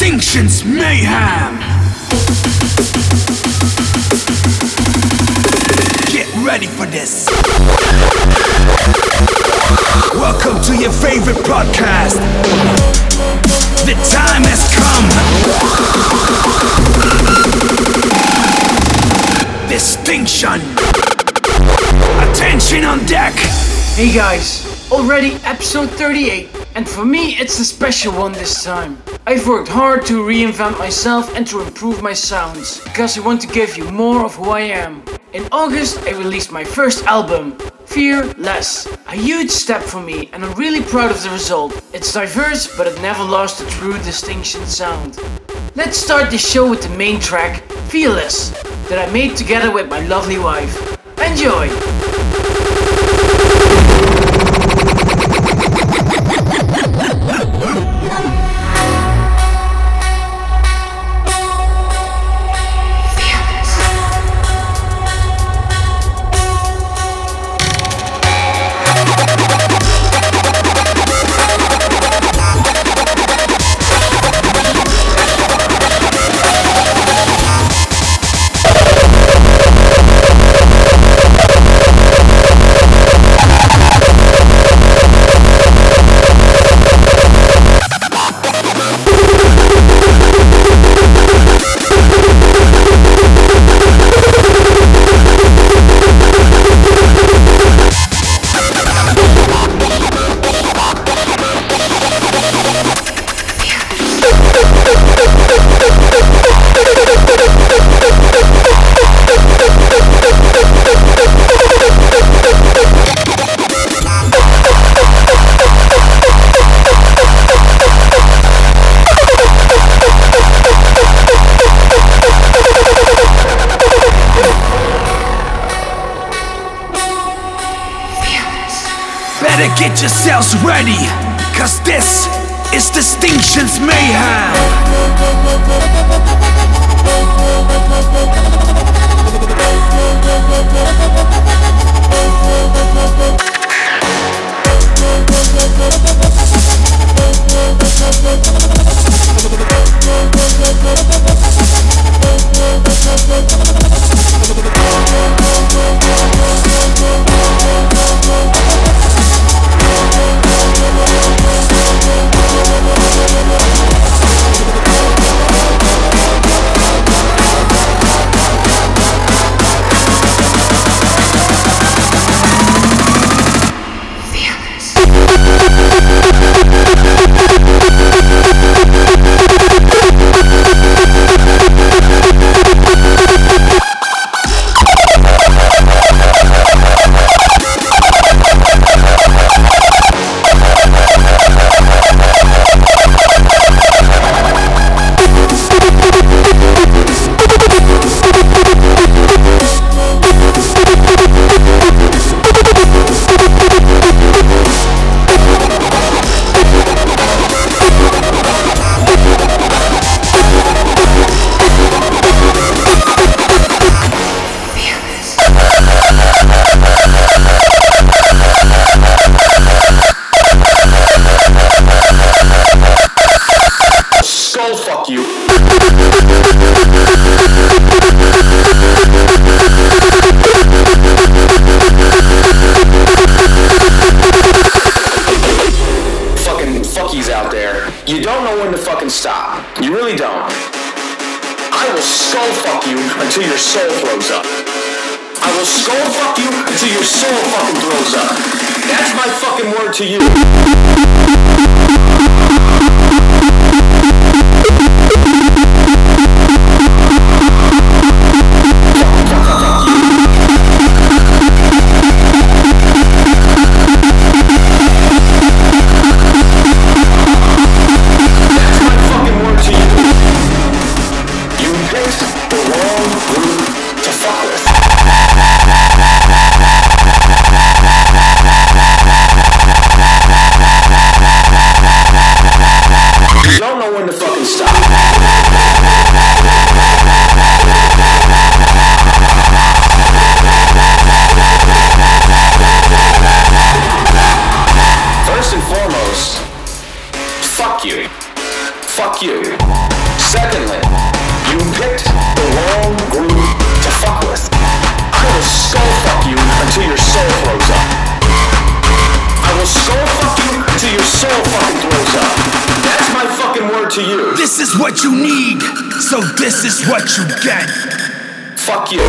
Distinction's Mayhem. Get ready for this. Welcome to your favorite podcast. The time has come. Distinction. Attention on deck. Hey guys, already episode 38, and for me it's a special one this time. I've worked hard to reinvent myself and to improve my sounds, because I want to give you more of who I am. In August, I released my first album, Fear Less. A huge step for me, and I'm really proud of the result. It's diverse, but it never lost the true distinction sound. Let's start the show with the main track, Fearless, that I made together with my lovely wife. Enjoy! Get yourselves ready, cause this is Distinction's Mayhem. conseguiu.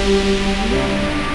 This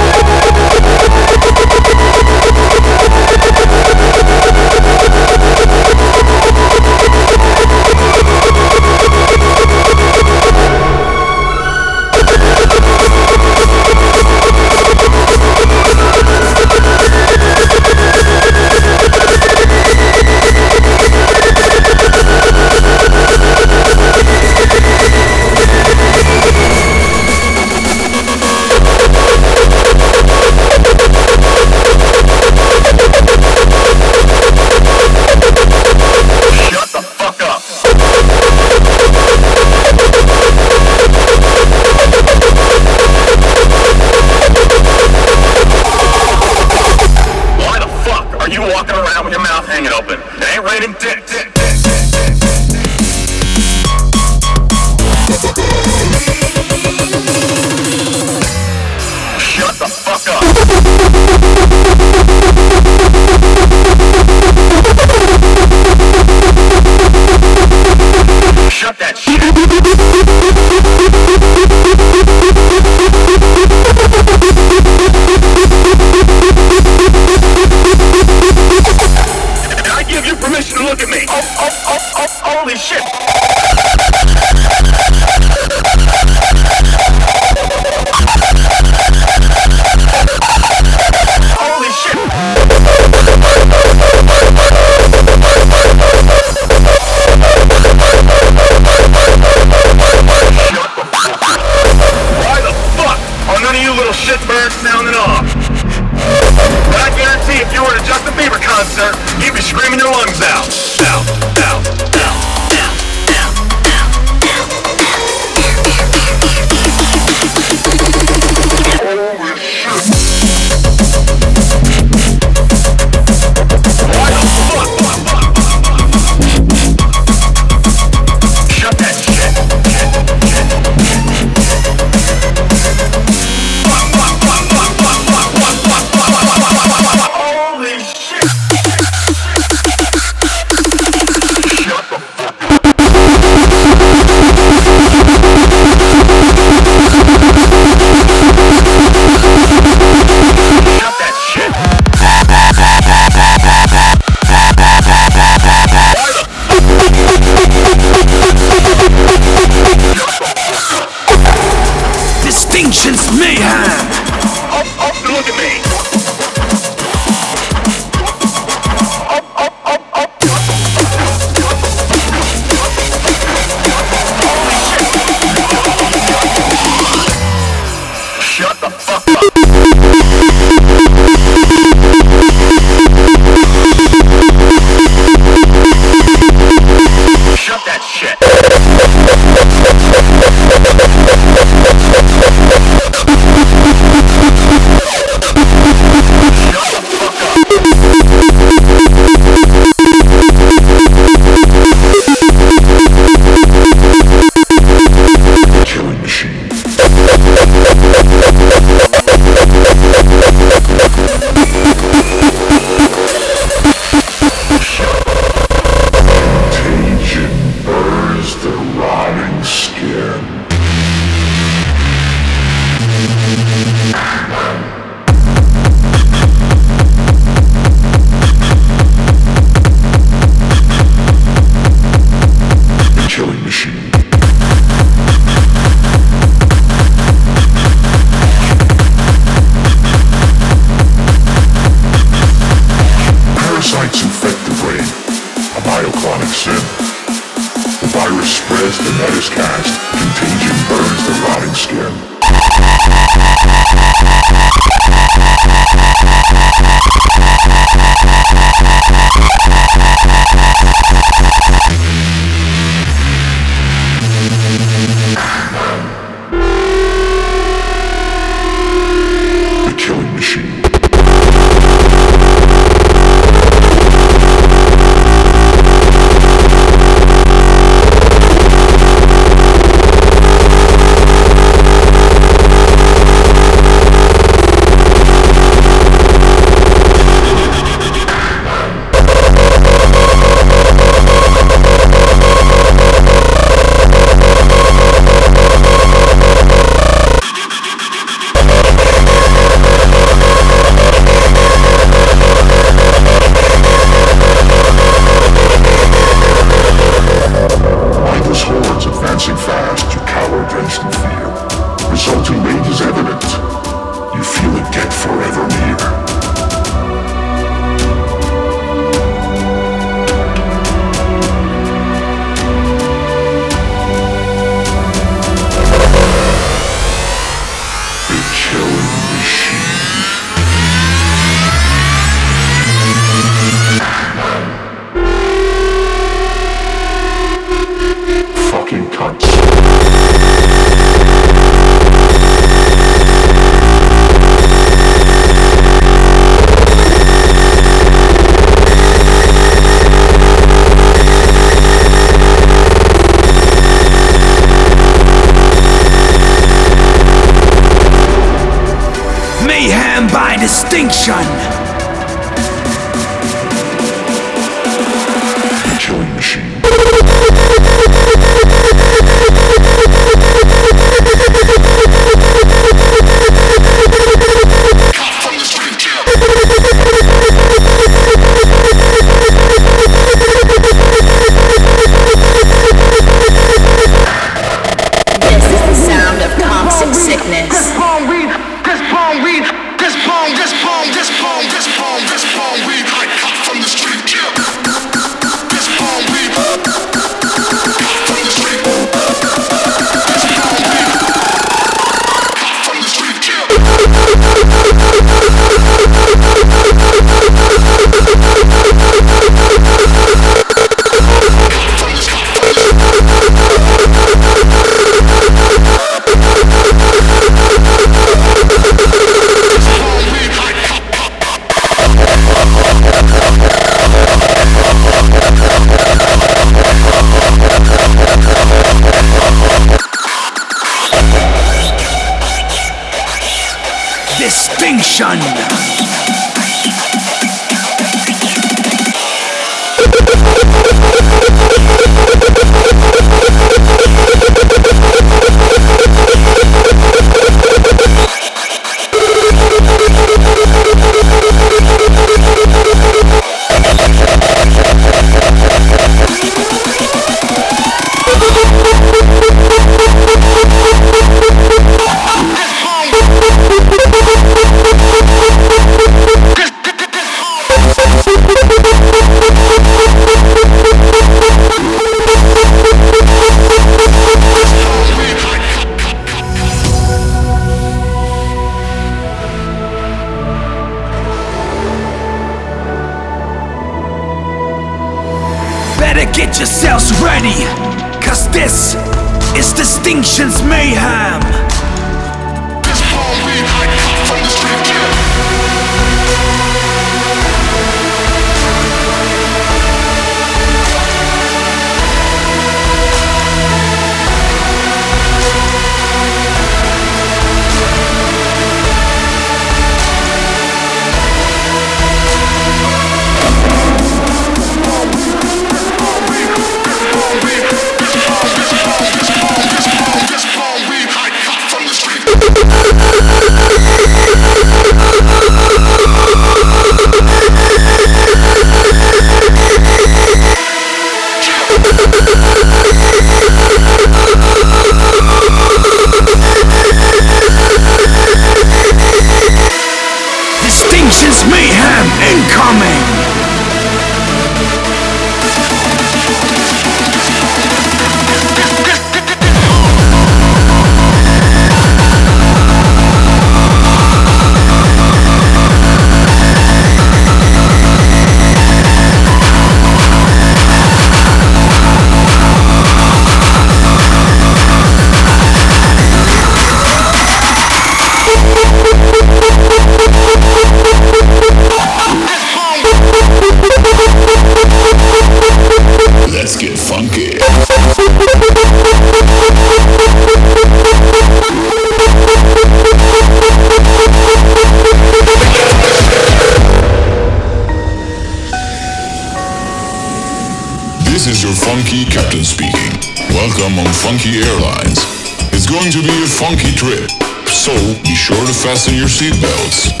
seatbelts.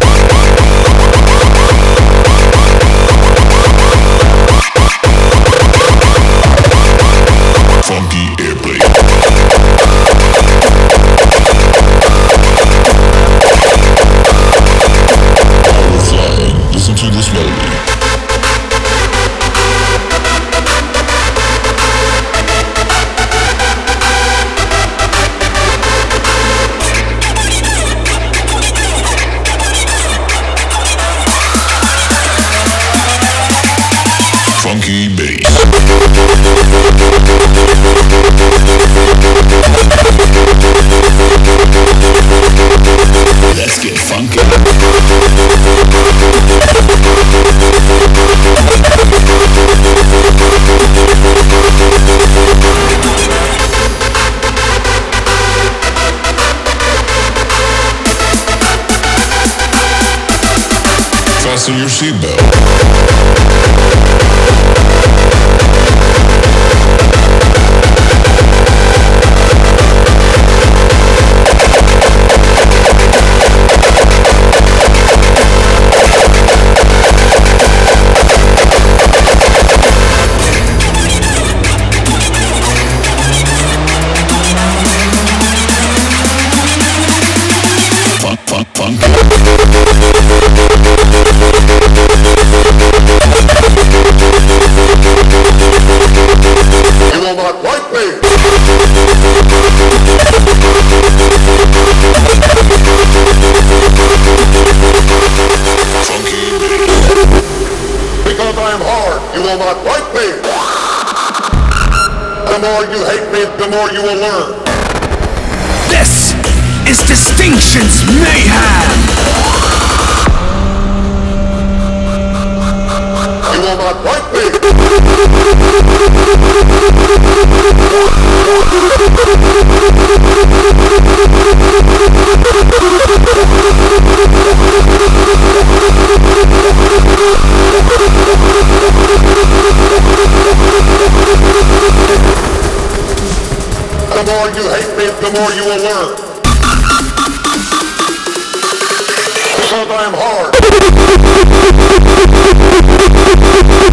Yeah. Fasten your seatbelt. I am hard, you will not like me. The more you hate me, the more you will learn. This is Distinction's Mayhem. The more you hate me, the more you will learn. Because I am hard. Ha ha ha ha!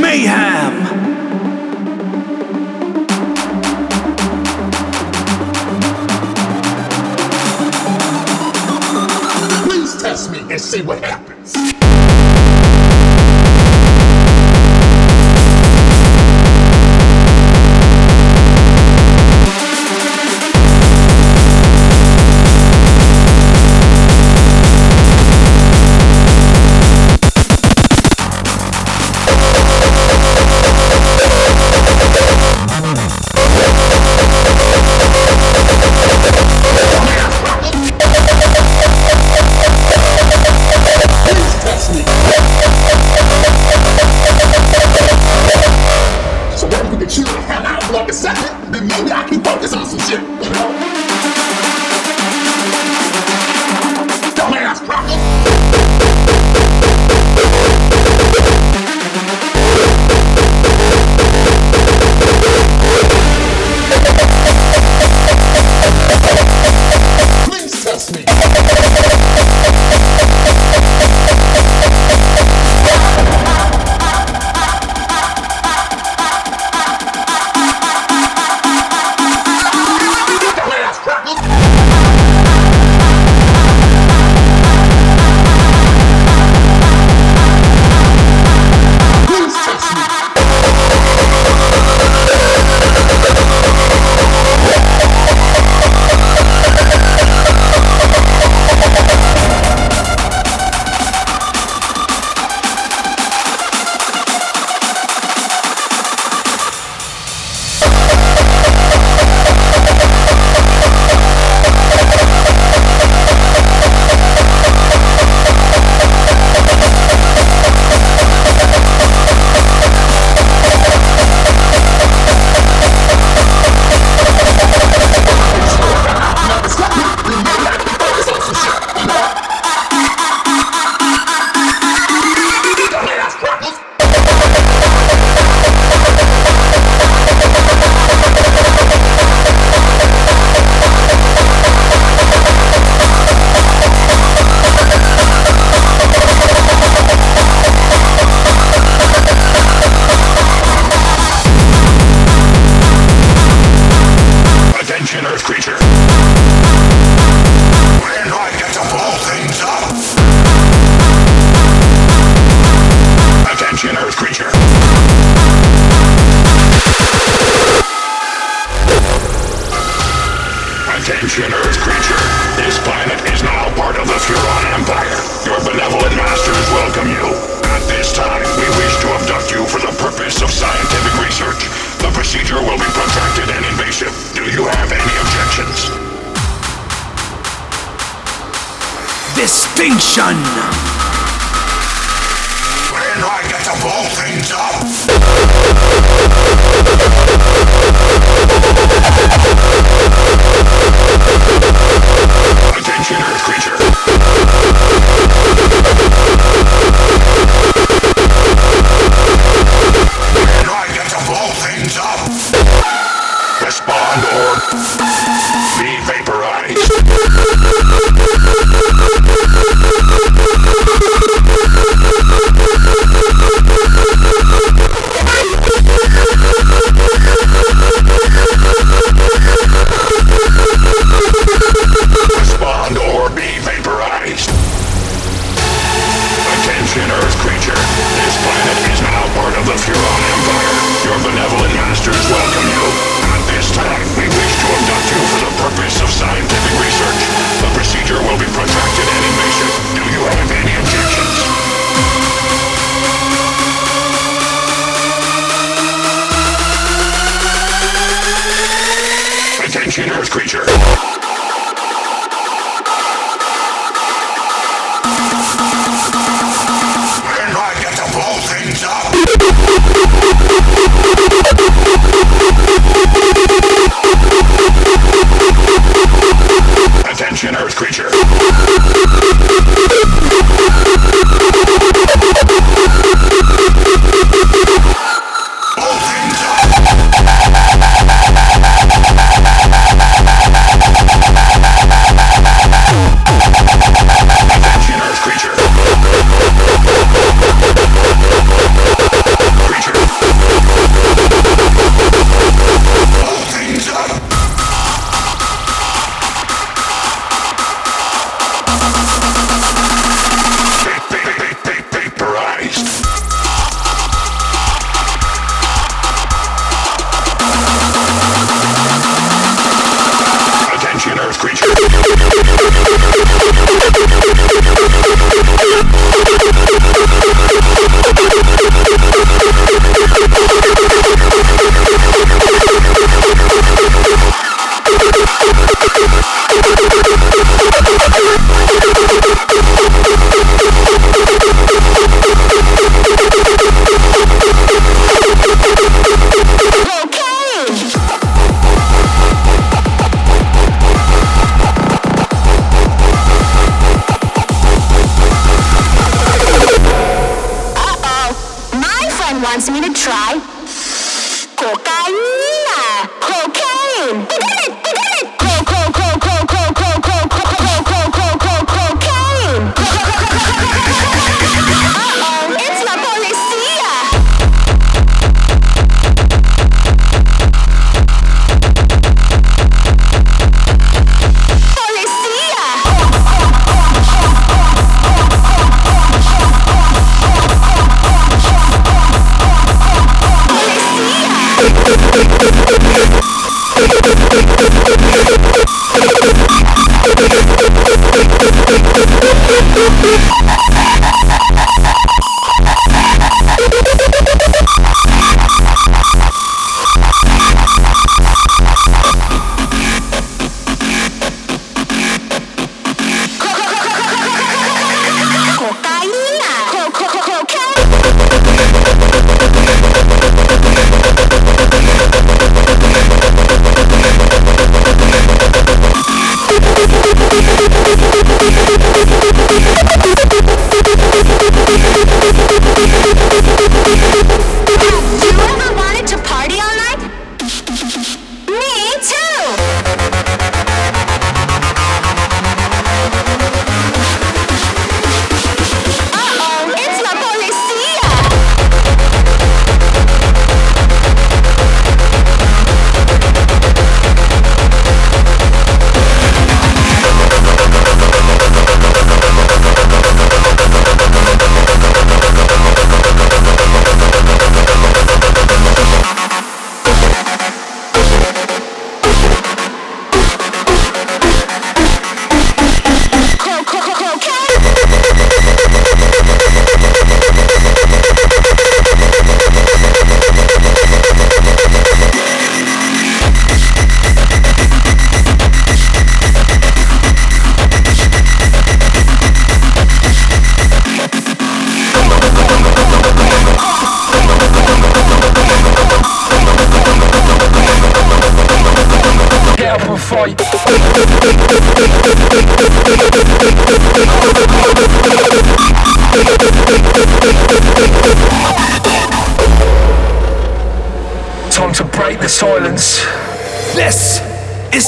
mayhem. Please test me and see what happens. Procedure will be protracted and invasive. Do you have any objections? Distinction! Where do I get to blow things up? Attention, Earth creature.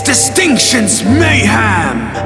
Distinction's Mayhem.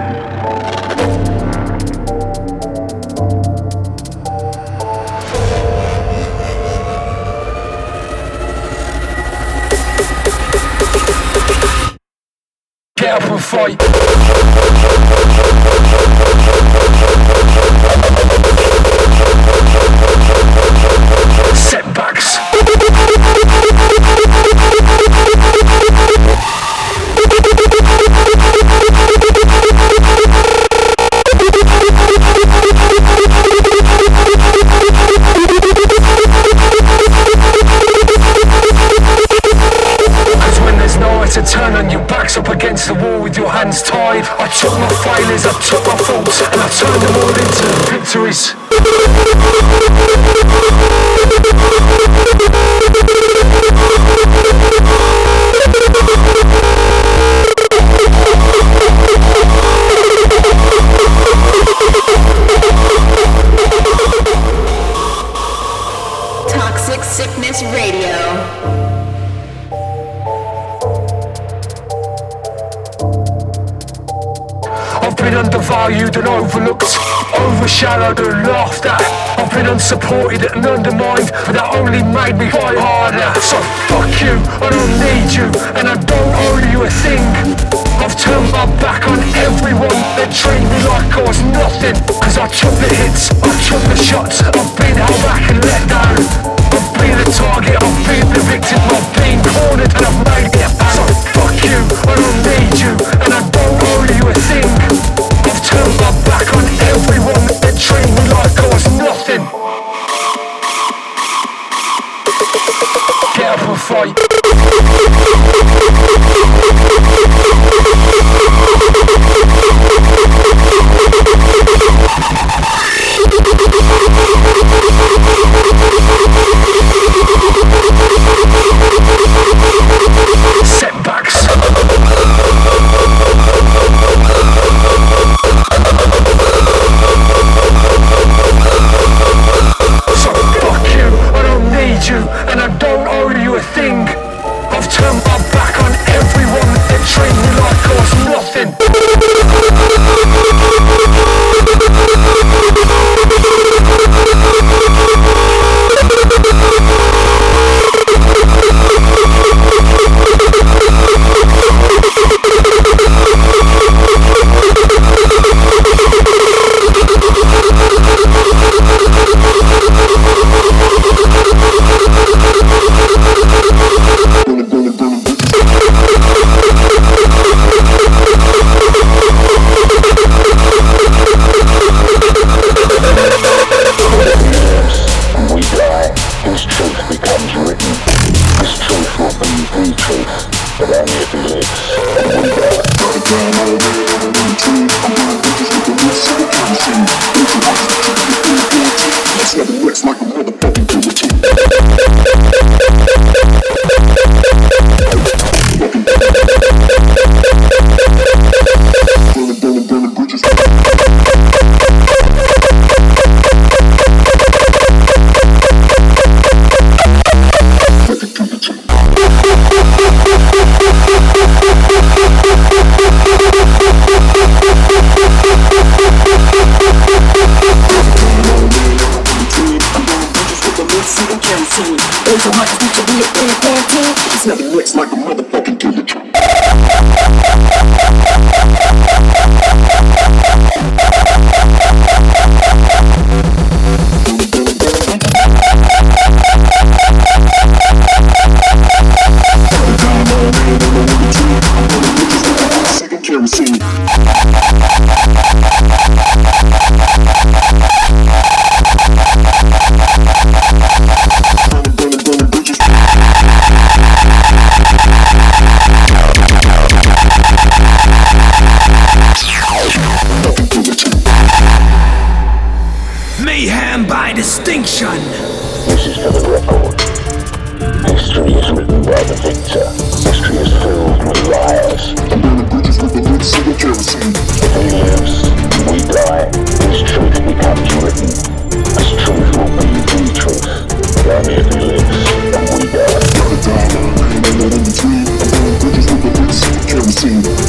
I've been unsupported and undermined, but that only made me fight harder. So fuck you, I don't need you, and I don't owe you a thing. I've turned my back on everyone that treated me like I was nothing. Cause I took the hits, I took the shots, I've been held back and let down. I've been the target, I've been the victim, I've been cornered and I've made it. So fuck you, I don't need you, and I don't owe you a thing. Bye. But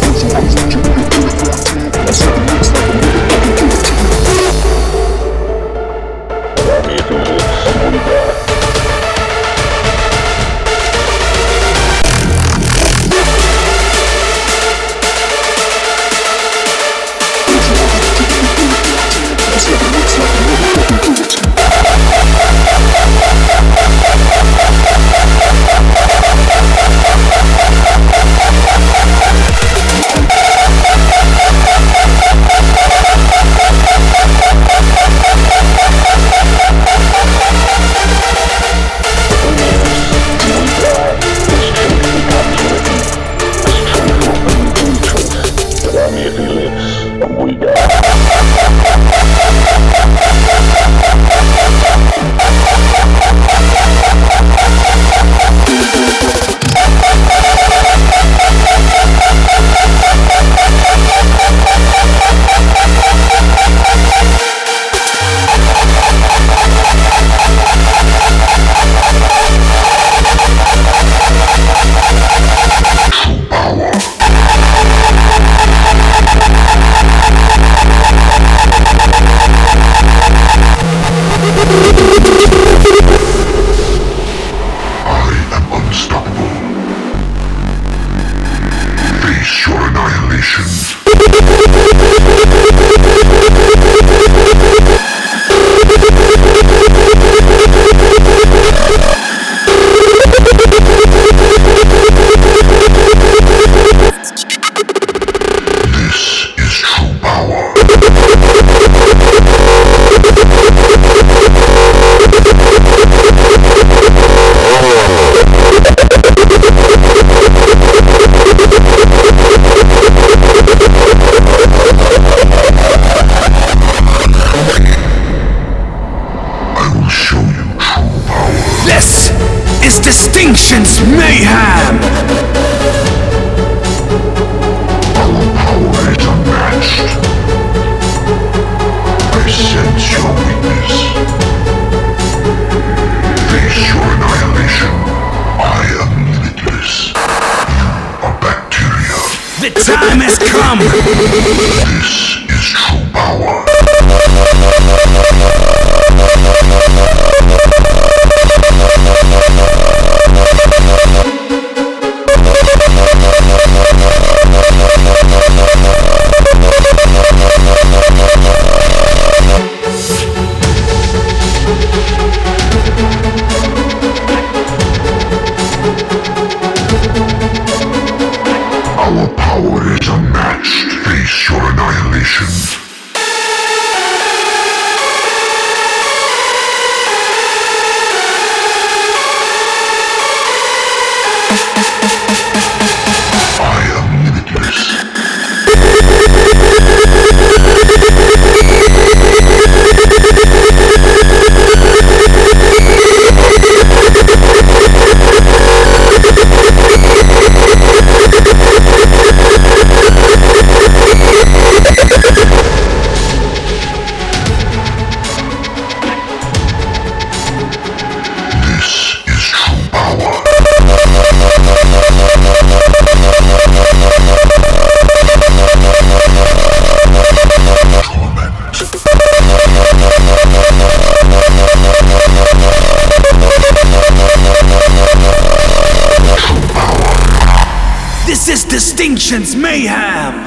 Distinction's Mayhem.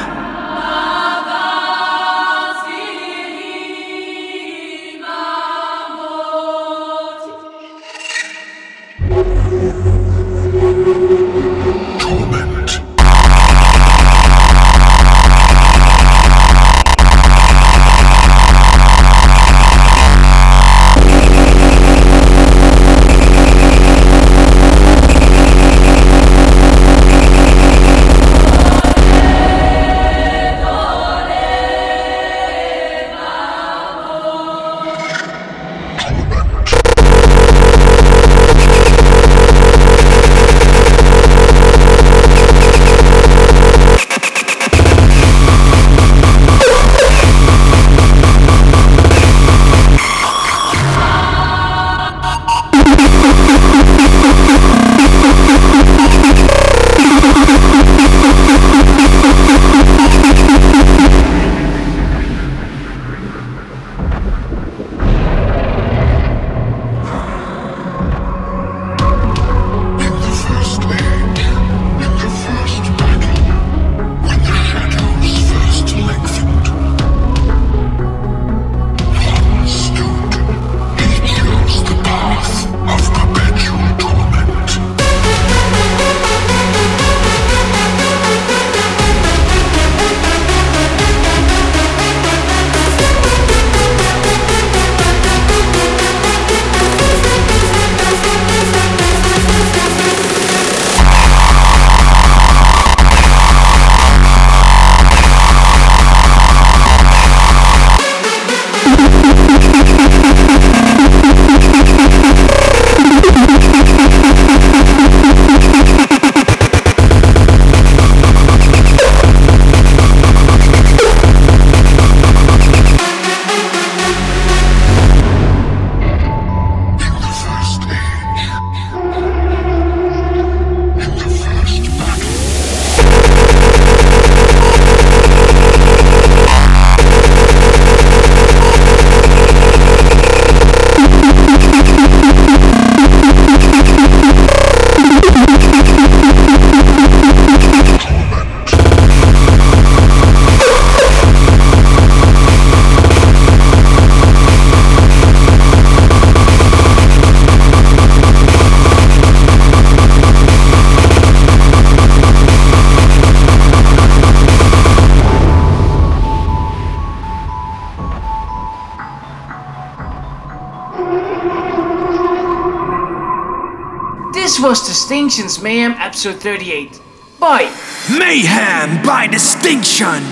Mayhem episode 38. Bye! Mayhem by Distinction.